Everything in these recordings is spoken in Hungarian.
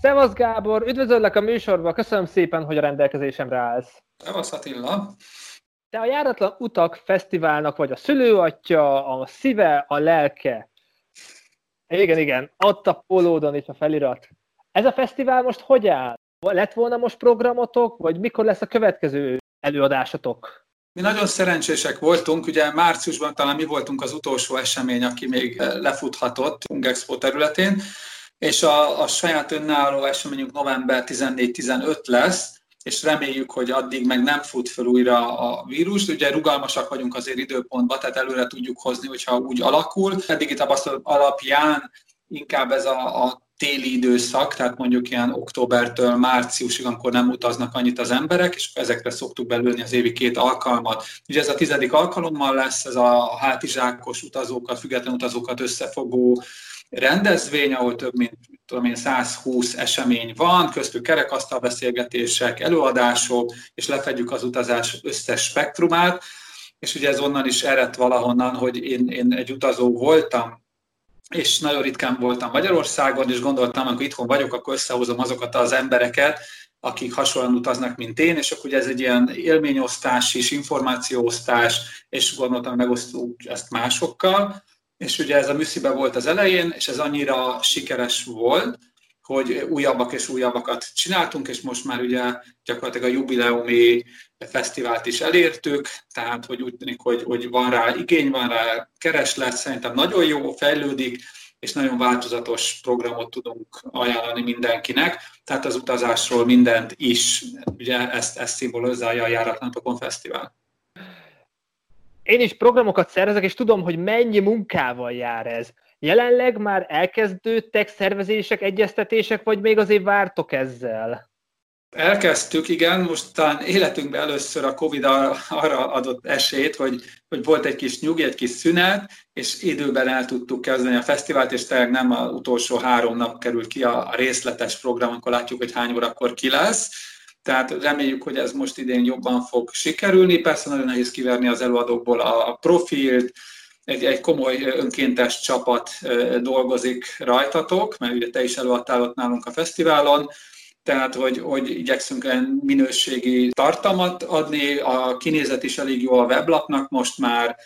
Szevasz Gábor, üdvözöllek a műsorba, köszönöm szépen, hogy a rendelkezésemre állsz. Szevasz Attila. Te a Járatlan Utak Fesztiválnak vagy a szülőatya, a szíve, a lelke. Igen, igen, ott a polódon is a felirat. Ez a fesztivál most hogy áll? Lett volna most programotok, vagy mikor lesz a következő előadásotok? Mi nagyon szerencsések voltunk, ugye márciusban talán mi voltunk az utolsó esemény, aki még lefuthatott Expo területén, és a, a saját önálló eseményünk november 14-15 lesz, és reméljük, hogy addig meg nem fut fel újra a vírus. Ugye rugalmasak vagyunk azért időpontban, tehát előre tudjuk hozni, hogyha úgy alakul. Eddigi tapasztalat alapján inkább ez a, a téli időszak, tehát mondjuk ilyen októbertől márciusig, amikor nem utaznak annyit az emberek, és ezekre szoktuk belülni az évi két alkalmat. Ugye ez a tizedik alkalommal lesz, ez a hátizsákos utazókat, független utazókat összefogó rendezvény, ahol több mint tudom én, 120 esemény van, köztük kerekasztal beszélgetések, előadások, és lefedjük az utazás összes spektrumát, és ugye ez onnan is eredt valahonnan, hogy én, én egy utazó voltam, és nagyon ritkán voltam Magyarországon, és gondoltam, amikor itthon vagyok, akkor összehozom azokat az embereket, akik hasonlóan utaznak, mint én, és akkor ugye ez egy ilyen élményosztás is, információosztás, és gondoltam, megosztjuk ezt másokkal, és ugye ez a műszibe volt az elején, és ez annyira sikeres volt, hogy újabbak és újabbakat csináltunk, és most már ugye gyakorlatilag a jubileumi fesztivált is elértük, tehát hogy úgy tűnik, hogy, hogy van rá igény, van rá kereslet, szerintem nagyon jó, fejlődik, és nagyon változatos programot tudunk ajánlani mindenkinek, tehát az utazásról mindent is, ugye ezt, ezt szimbolizálja a Járatlanokon Fesztivál én is programokat szervezek, és tudom, hogy mennyi munkával jár ez. Jelenleg már elkezdődtek szervezések, egyeztetések, vagy még azért vártok ezzel? Elkezdtük, igen, most életünkben először a Covid arra adott esélyt, hogy, hogy volt egy kis nyugi, egy kis szünet, és időben el tudtuk kezdeni a fesztivált, és tényleg nem az utolsó három nap került ki a, részletes program, akkor látjuk, hogy hány órakor ki lesz tehát reméljük, hogy ez most idén jobban fog sikerülni. Persze nagyon nehéz kiverni az előadókból a profilt, egy, egy komoly önkéntes csapat dolgozik rajtatok, mert ugye te is előadtál ott nálunk a fesztiválon, tehát hogy, hogy igyekszünk olyan minőségi tartalmat adni, a kinézet is elég jó a weblapnak, most már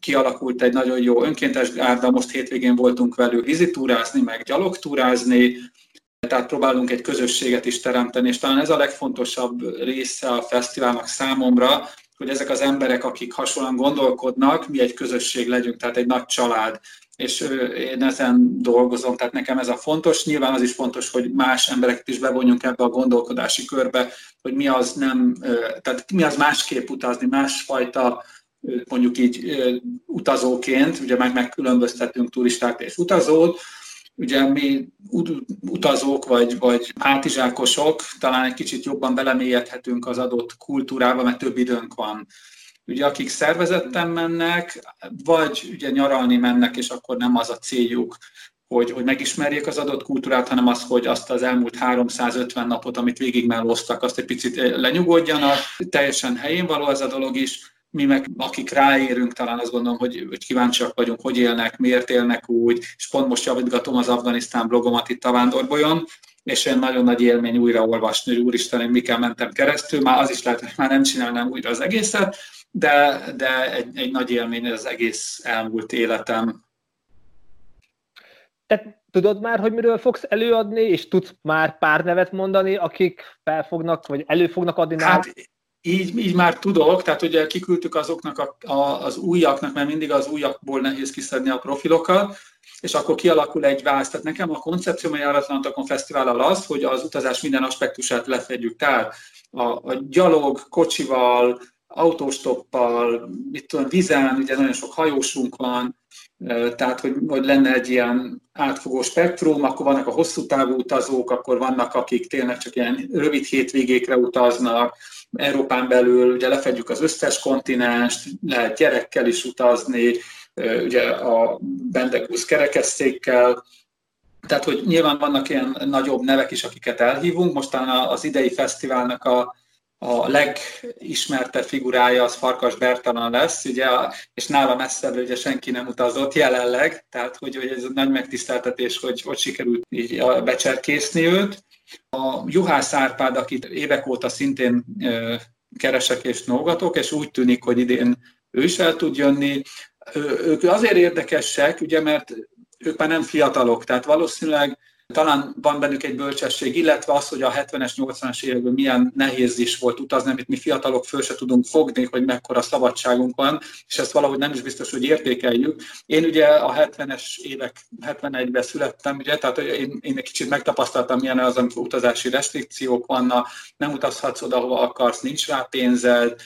kialakult egy nagyon jó önkéntes gárda, most hétvégén voltunk velük vizitúrázni, meg gyalogtúrázni, tehát próbálunk egy közösséget is teremteni, és talán ez a legfontosabb része a fesztiválnak számomra, hogy ezek az emberek, akik hasonlóan gondolkodnak, mi egy közösség legyünk, tehát egy nagy család. És én ezen dolgozom, tehát nekem ez a fontos. Nyilván az is fontos, hogy más embereket is bevonjunk ebbe a gondolkodási körbe, hogy mi az nem, tehát mi az másképp utazni, másfajta mondjuk így utazóként, ugye meg megkülönböztetünk turistát és utazót, ugye mi utazók vagy, vagy hátizsákosok talán egy kicsit jobban belemélyedhetünk az adott kultúrába, mert több időnk van. Ugye akik szervezetten mennek, vagy ugye nyaralni mennek, és akkor nem az a céljuk, hogy, hogy megismerjék az adott kultúrát, hanem az, hogy azt az elmúlt 350 napot, amit végig mellóztak, azt egy picit lenyugodjanak. Teljesen helyén való ez a dolog is mi meg, akik ráérünk, talán azt gondolom, hogy, hogy kíváncsiak vagyunk, hogy élnek, miért élnek úgy, és pont most javítgatom az Afganisztán blogomat itt a Vándorbolyon, és olyan nagyon nagy élmény újraolvasni, hogy úristen, én mikkel mentem keresztül, már az is lehet, hogy már nem csinálnám újra az egészet, de, de egy, egy nagy élmény az egész elmúlt életem. Te tudod már, hogy miről fogsz előadni, és tudsz már pár nevet mondani, akik fel fognak, vagy elő fognak adni hát, így, így már tudok, tehát ugye kiküldtük azoknak a, a, az újaknak, mert mindig az újakból nehéz kiszedni a profilokat, és akkor kialakul egy váz. Tehát nekem a koncepcióm a Járatlanatokon Fesztivállal az, hogy az utazás minden aspektusát lefedjük. Tehát a, a gyalog, kocsival, autóstoppal, mit tudom, vizen, ugye nagyon sok hajósunk van, tehát hogy, hogy lenne egy ilyen átfogó spektrum, akkor vannak a hosszú távú utazók, akkor vannak, akik tényleg csak ilyen rövid hétvégékre utaznak, Európán belül ugye lefedjük az összes kontinenst, lehet gyerekkel is utazni, ugye a Bendekusz kerekesszékkel, tehát, hogy nyilván vannak ilyen nagyobb nevek is, akiket elhívunk. Mostan az idei fesztiválnak a, a legismertebb figurája az Farkas Bertalan lesz, ugye, és nála messzebb ugye senki nem utazott jelenleg, tehát hogy, hogy ez egy nagy megtiszteltetés, hogy, hogy sikerült így becserkészni őt A Juhász Árpád, akit évek óta szintén keresek és nógatok, és úgy tűnik, hogy idén ő is el tud jönni. Ők azért érdekesek, ugye, mert ők már nem fiatalok, tehát valószínűleg talán van bennük egy bölcsesség, illetve az, hogy a 70-es, 80-as években milyen nehéz is volt utazni, amit mi fiatalok föl se tudunk fogni, hogy mekkora szabadságunk van, és ezt valahogy nem is biztos, hogy értékeljük. Én ugye a 70-es évek, 71-ben születtem, ugye, tehát én, én egy kicsit megtapasztaltam, milyen az, amikor utazási restrikciók vannak, nem utazhatsz oda, hova akarsz, nincs rá pénzed,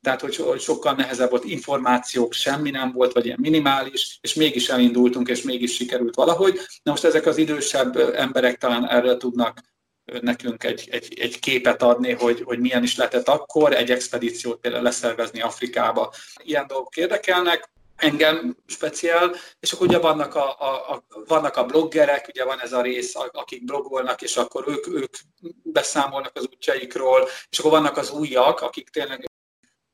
tehát hogy, sokkal nehezebb volt, információk semmi nem volt, vagy ilyen minimális, és mégis elindultunk, és mégis sikerült valahogy. Na most ezek az idősebb emberek talán erről tudnak nekünk egy, egy, egy képet adni, hogy, hogy milyen is lehetett akkor egy expedíciót például leszervezni Afrikába. Ilyen dolgok érdekelnek, engem speciál, és akkor ugye vannak a, a, a, vannak a bloggerek, ugye van ez a rész, akik blogolnak, és akkor ők, ők beszámolnak az útjaikról, és akkor vannak az újak, akik tényleg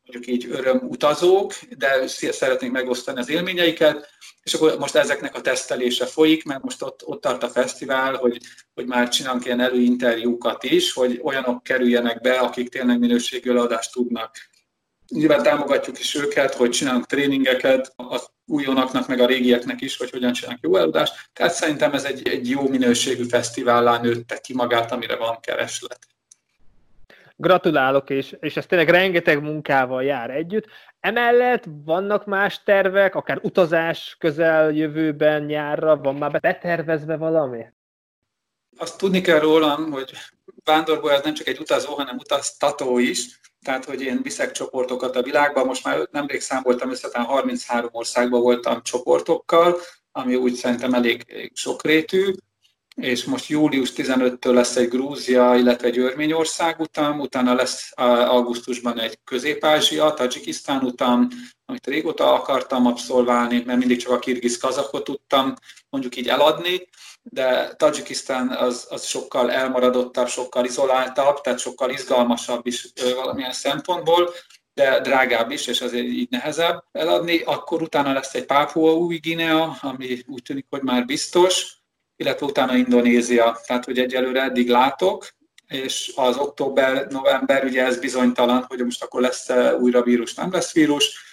mondjuk így örömutazók, de szeretnénk megosztani az élményeiket, és akkor most ezeknek a tesztelése folyik, mert most ott, ott tart a fesztivál, hogy, hogy már csinálunk ilyen előinterjúkat is, hogy olyanok kerüljenek be, akik tényleg minőségű adást tudnak. Nyilván támogatjuk is őket, hogy csinálunk tréningeket az újonaknak, meg a régieknek is, hogy hogyan csinálunk jó eladást. Tehát szerintem ez egy, egy jó minőségű fesztivállá nőtte ki magát, amire van kereslet gratulálok, és, és ez tényleg rengeteg munkával jár együtt. Emellett vannak más tervek, akár utazás közel jövőben, nyárra, van már betervezve valami? Azt tudni kell rólam, hogy vándorból ez nem csak egy utazó, hanem utaztató is, tehát hogy én viszek csoportokat a világban, most már nemrég számoltam össze, 33 országban voltam csoportokkal, ami úgy szerintem elég sokrétű, és most július 15-től lesz egy Grúzia, illetve egy Örményország utam, utána lesz augusztusban egy Közép-Ázsia, Tajikisztán utam, amit régóta akartam abszolválni, mert mindig csak a kirgiz kazakot tudtam mondjuk így eladni, de Tajikisztán az, az sokkal elmaradottabb, sokkal izoláltabb, tehát sokkal izgalmasabb is valamilyen szempontból, de drágább is, és azért így nehezebb eladni. Akkor utána lesz egy Pápua új Guinea, ami úgy tűnik, hogy már biztos, illetve utána Indonézia. Tehát, hogy egyelőre eddig látok, és az október-november, ugye ez bizonytalan, hogy most akkor lesz újra vírus, nem lesz vírus.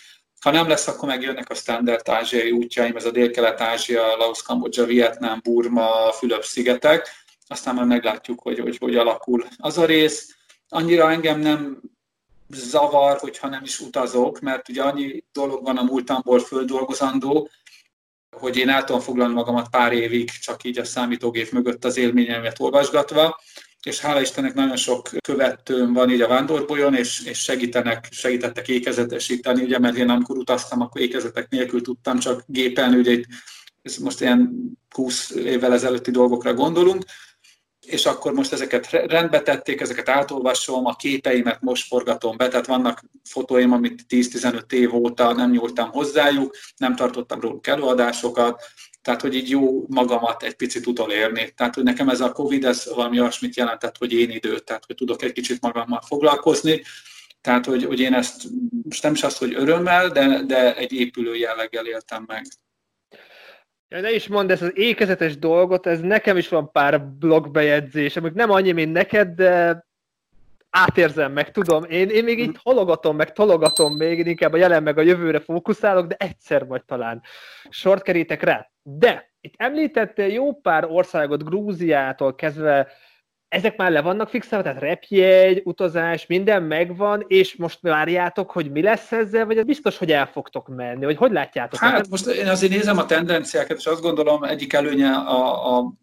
Ha nem lesz, akkor megjönnek a standard ázsiai útjaim, ez a Dél-Kelet-Ázsia, Laos, Kambodzsa, Vietnám, Burma, Fülöp-szigetek. Aztán már meglátjuk, hogy, hogy hogy alakul az a rész. Annyira engem nem zavar, hogyha nem is utazok, mert ugye annyi dolog van a múltamból földolgozandó, hogy én el tudom foglalni magamat pár évig csak így a számítógép mögött az élményemet olvasgatva, és hála Istennek nagyon sok követőm van így a vándorbolyon, és, és segítenek, segítettek ékezetesíteni, ugye, mert én amikor utaztam, akkor ékezetek nélkül tudtam csak gépelni, ugye itt, ez most ilyen 20 évvel ezelőtti dolgokra gondolunk, és akkor most ezeket rendbe tették, ezeket átolvasom, a képeimet most forgatom be, tehát vannak fotóim, amit 10-15 év óta nem nyúltam hozzájuk, nem tartottam róluk előadásokat, tehát hogy így jó magamat egy picit utolérni. Tehát, hogy nekem ez a Covid, ez valami olyasmit jelentett, hogy én idő, tehát hogy tudok egy kicsit magammal foglalkozni, tehát, hogy, hogy én ezt most nem is azt, hogy örömmel, de, de egy épülő jelleggel éltem meg. Ja, ne is mondd ezt az ékezetes dolgot, ez nekem is van pár blogbejegyzés, amik nem annyi, mint neked, de átérzem meg, tudom. Én, én még így hologatom, meg tologatom még, én inkább a jelen meg a jövőre fókuszálok, de egyszer vagy talán sort kerítek rá. De itt említettél jó pár országot, Grúziától kezdve ezek már le vannak fixálva, tehát repjegy, utazás, minden megvan, és most várjátok, hogy mi lesz ezzel, vagy biztos, hogy el fogtok menni, vagy hogy látjátok? Hát most én azért nézem a tendenciákat, és azt gondolom egyik előnye a, a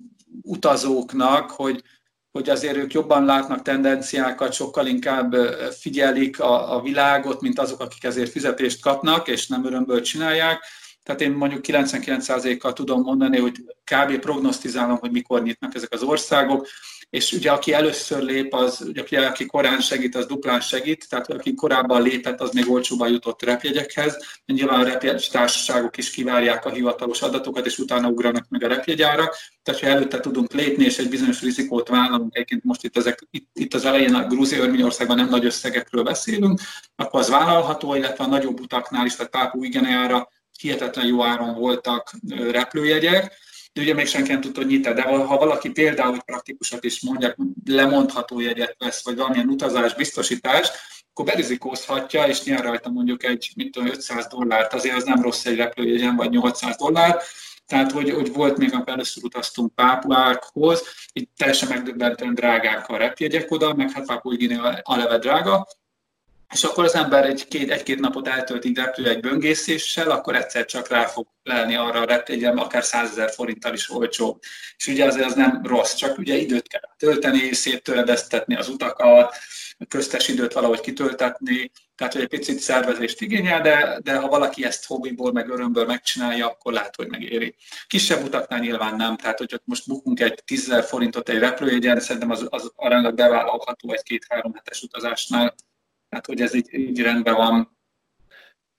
utazóknak, hogy, hogy azért ők jobban látnak tendenciákat, sokkal inkább figyelik a, a világot, mint azok, akik ezért fizetést kapnak, és nem örömből csinálják. Tehát én mondjuk 99%-kal tudom mondani, hogy kb. prognosztizálom, hogy mikor nyitnak ezek az országok és ugye aki először lép, az, ugye, aki korán segít, az duplán segít, tehát aki korábban lépett, az még olcsóban jutott repjegyekhez. Nyilván a repjegy társaságok is kivárják a hivatalos adatokat, és utána ugranak meg a repjegyára. Tehát, ha előtte tudunk lépni, és egy bizonyos rizikót vállalunk, egyébként most itt, ezek, itt, itt az elején a Grúzia Örményországban nem nagy összegekről beszélünk, akkor az vállalható, illetve a nagyobb utaknál is, tehát Pápu Igeneára hihetetlen jó áron voltak repülőjegyek, de ugye még senki nem tudta, hogy nyit de ha valaki például, hogy praktikusat is mondjak, lemondható jegyet vesz, vagy valamilyen utazás, biztosítás, akkor berizikózhatja, és nyer rajta mondjuk egy, mint tudom, 500 dollárt, azért az nem rossz egy repülőjegyen, vagy 800 dollár, tehát, hogy, hogy volt még, amikor először utaztunk Pápuákhoz, itt teljesen megdöbbentően drágák a repjegyek oda, meg hát Pápua a leve drága, és akkor az ember egy-két, egy-két napot eltölt így egy böngészéssel, akkor egyszer csak rá fog lelni arra a repjegyem, akár 100 ezer forinttal is olcsó. És ugye azért az nem rossz, csak ugye időt kell tölteni, széttöredeztetni az utakat, köztes időt valahogy kitöltetni, tehát hogy egy picit szervezést igényel, de, de ha valaki ezt hobbiból, meg örömből megcsinálja, akkor lehet, hogy megéri. Kisebb utaknál nyilván nem, tehát hogy most bukunk egy 10 forintot egy repülőjegyen, szerintem az, az aránylag bevállalható egy két-három hetes utazásnál. Tehát, hogy ez így, így rendben van.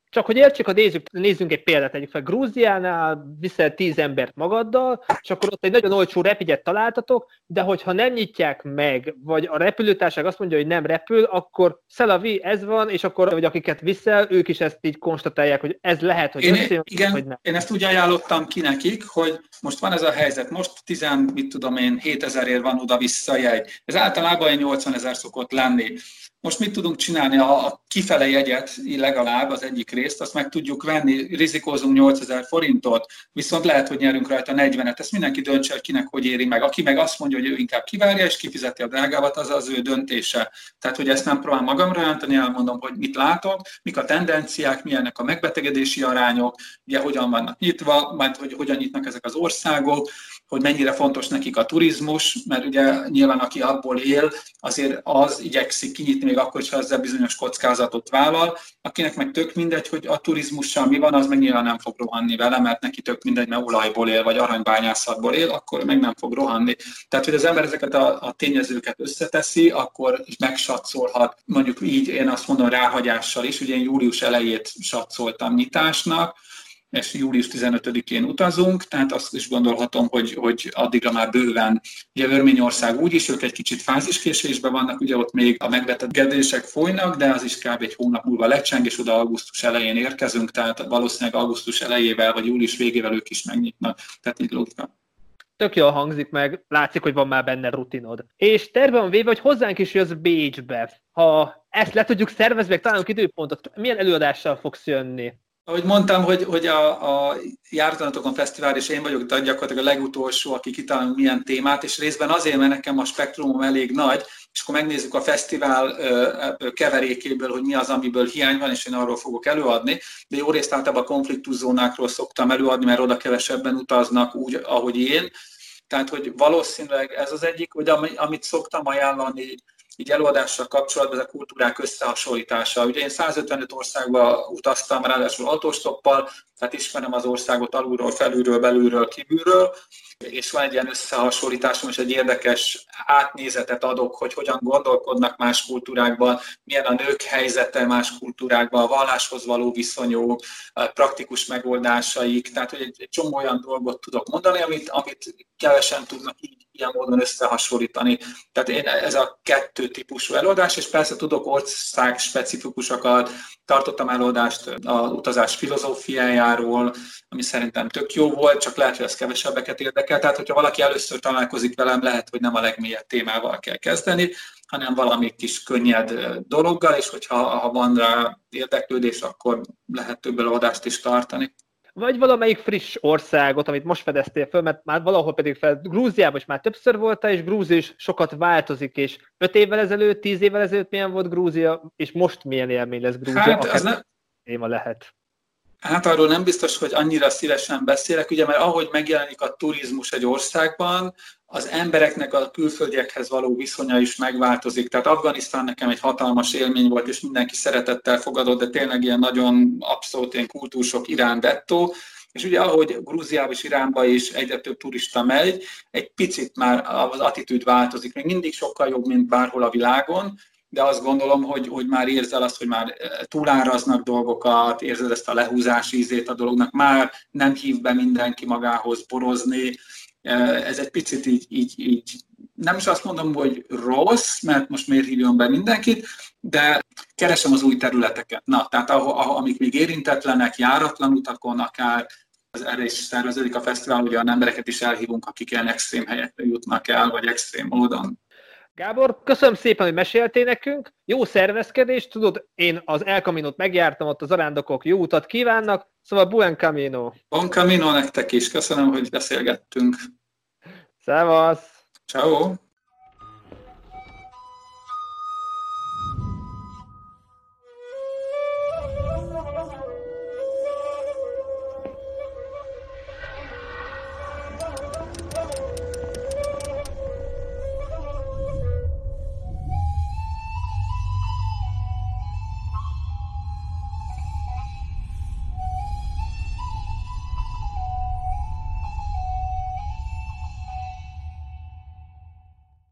Csak hogy értsük, ha nézzük, nézzünk egy példát, egyik fel Grúziánál viszel tíz embert magaddal, és akkor ott egy nagyon olcsó repügyet találtatok, de hogyha nem nyitják meg, vagy a repülőtárság azt mondja, hogy nem repül, akkor szelavi, ez van, és akkor, vagy akiket viszel, ők is ezt így konstatálják, hogy ez lehet, hogy én, összejön, igen, vagy nem. Én ezt úgy ajánlottam ki nekik, hogy most van ez a helyzet, most 10, mit tudom én, 7000 van oda-vissza jegy. Ez általában 80 ezer szokott lenni. Most mit tudunk csinálni? A kifele jegyet legalább az egyik részt, azt meg tudjuk venni, rizikózunk 8000 forintot, viszont lehet, hogy nyerünk rajta 40-et. Ezt mindenki döntse, hogy kinek hogy éri meg. Aki meg azt mondja, hogy ő inkább kivárja és kifizeti a drágávat, az az ő döntése. Tehát, hogy ezt nem próbál magamra jelenteni, elmondom, hogy mit látok, mik a tendenciák, milyenek a megbetegedési arányok, ugye hogyan vannak nyitva, majd hogy hogyan nyitnak ezek az országok, hogy mennyire fontos nekik a turizmus, mert ugye nyilván aki abból él, azért az igyekszik kinyitni még akkor, ha ezzel bizonyos kockázatot vállal, akinek meg tök mindegy, hogy a turizmussal mi van, az meg nyilván nem fog rohanni vele, mert neki tök mindegy, mert olajból él, vagy aranybányászatból él, akkor meg nem fog rohanni. Tehát, hogy az ember ezeket a, a tényezőket összeteszi, akkor megsatszolhat, mondjuk így én azt mondom ráhagyással is, ugye én július elejét satszoltam nyitásnak, és július 15-én utazunk, tehát azt is gondolhatom, hogy, hogy addigra már bőven, ugye Örményország úgyis, ők egy kicsit fáziskésésben vannak, ugye ott még a megbetegedések folynak, de az is kb. egy hónap múlva lecseng, és oda augusztus elején érkezünk, tehát valószínűleg augusztus elejével vagy július végével ők is megnyitnak, tehát így logika tök jól hangzik meg, látszik, hogy van már benne rutinod. És terve van véve, hogy hozzánk is jössz Bécsbe. Ha ezt le tudjuk szervezni, meg találunk időpontot, milyen előadással fogsz jönni? Ahogy mondtam, hogy, hogy a, a Jártanatokon Fesztivál, és én vagyok gyakorlatilag a legutolsó, aki kitalálunk milyen témát, és részben azért, mert nekem a spektrumom elég nagy, és akkor megnézzük a fesztivál keverékéből, hogy mi az, amiből hiány van, és én arról fogok előadni, de jó részt általában a konfliktuszónákról szoktam előadni, mert oda kevesebben utaznak úgy, ahogy én, tehát, hogy valószínűleg ez az egyik, hogy amit szoktam ajánlani így előadással kapcsolatban ez a kultúrák összehasonlítása. Ugye én 155 országba utaztam, ráadásul autóstoppal, tehát ismerem az országot alulról, felülről, belülről, kívülről, és van egy ilyen összehasonlításom, és egy érdekes átnézetet adok, hogy hogyan gondolkodnak más kultúrákban, milyen a nők helyzete más kultúrákban, a valláshoz való viszonyok, praktikus megoldásaik, tehát hogy egy, egy csomó olyan dolgot tudok mondani, amit, amit kevesen tudnak így ilyen módon összehasonlítani. Tehát én ez a kettő típusú előadás, és persze tudok ország specifikusokat, tartottam előadást az utazás filozófiájáról, ami szerintem tök jó volt, csak lehet, hogy ez kevesebbeket érdekel. Tehát, hogyha valaki először találkozik velem, lehet, hogy nem a legmélyebb témával kell kezdeni, hanem valami kis könnyed dologgal, és hogyha ha van rá érdeklődés, akkor lehet több előadást is tartani vagy valamelyik friss országot, amit most fedeztél föl, mert már valahol pedig fel Grúziában is már többször voltál, és Grúzia is sokat változik, és öt évvel ezelőtt, tíz évvel ezelőtt milyen volt Grúzia, és most milyen élmény lesz Grúzia, hát, az nem... téma lehet. Hát arról nem biztos, hogy annyira szívesen beszélek, ugye, mert ahogy megjelenik a turizmus egy országban, az embereknek a külföldiekhez való viszonya is megváltozik. Tehát Afganisztán nekem egy hatalmas élmény volt, és mindenki szeretettel fogadott, de tényleg ilyen nagyon abszolút ilyen kultúrsok Irán dettó. És ugye ahogy Grúziába és Iránba is egyre több turista megy, egy picit már az attitűd változik. Még mindig sokkal jobb, mint bárhol a világon, de azt gondolom, hogy, hogy már érzel azt, hogy már túláraznak dolgokat, érzed ezt a lehúzás ízét a dolognak, már nem hív be mindenki magához borozni, ez egy picit így, így, így nem is azt mondom, hogy rossz, mert most miért hívjon be mindenkit, de keresem az új területeket. Na, tehát ahol, ahol, amik még érintetlenek, járatlan utakon akár, az erre is szerveződik a fesztivál, hogy olyan embereket is elhívunk, akik ilyen extrém helyekre jutnak el, vagy extrém módon. Gábor, köszönöm szépen, hogy meséltél nekünk. Jó szervezkedés, tudod, én az El Camino-t megjártam, ott az arándokok jó utat kívánnak, szóval buen camino. Bon camino nektek is, köszönöm, hogy beszélgettünk. Szevasz! Ciao.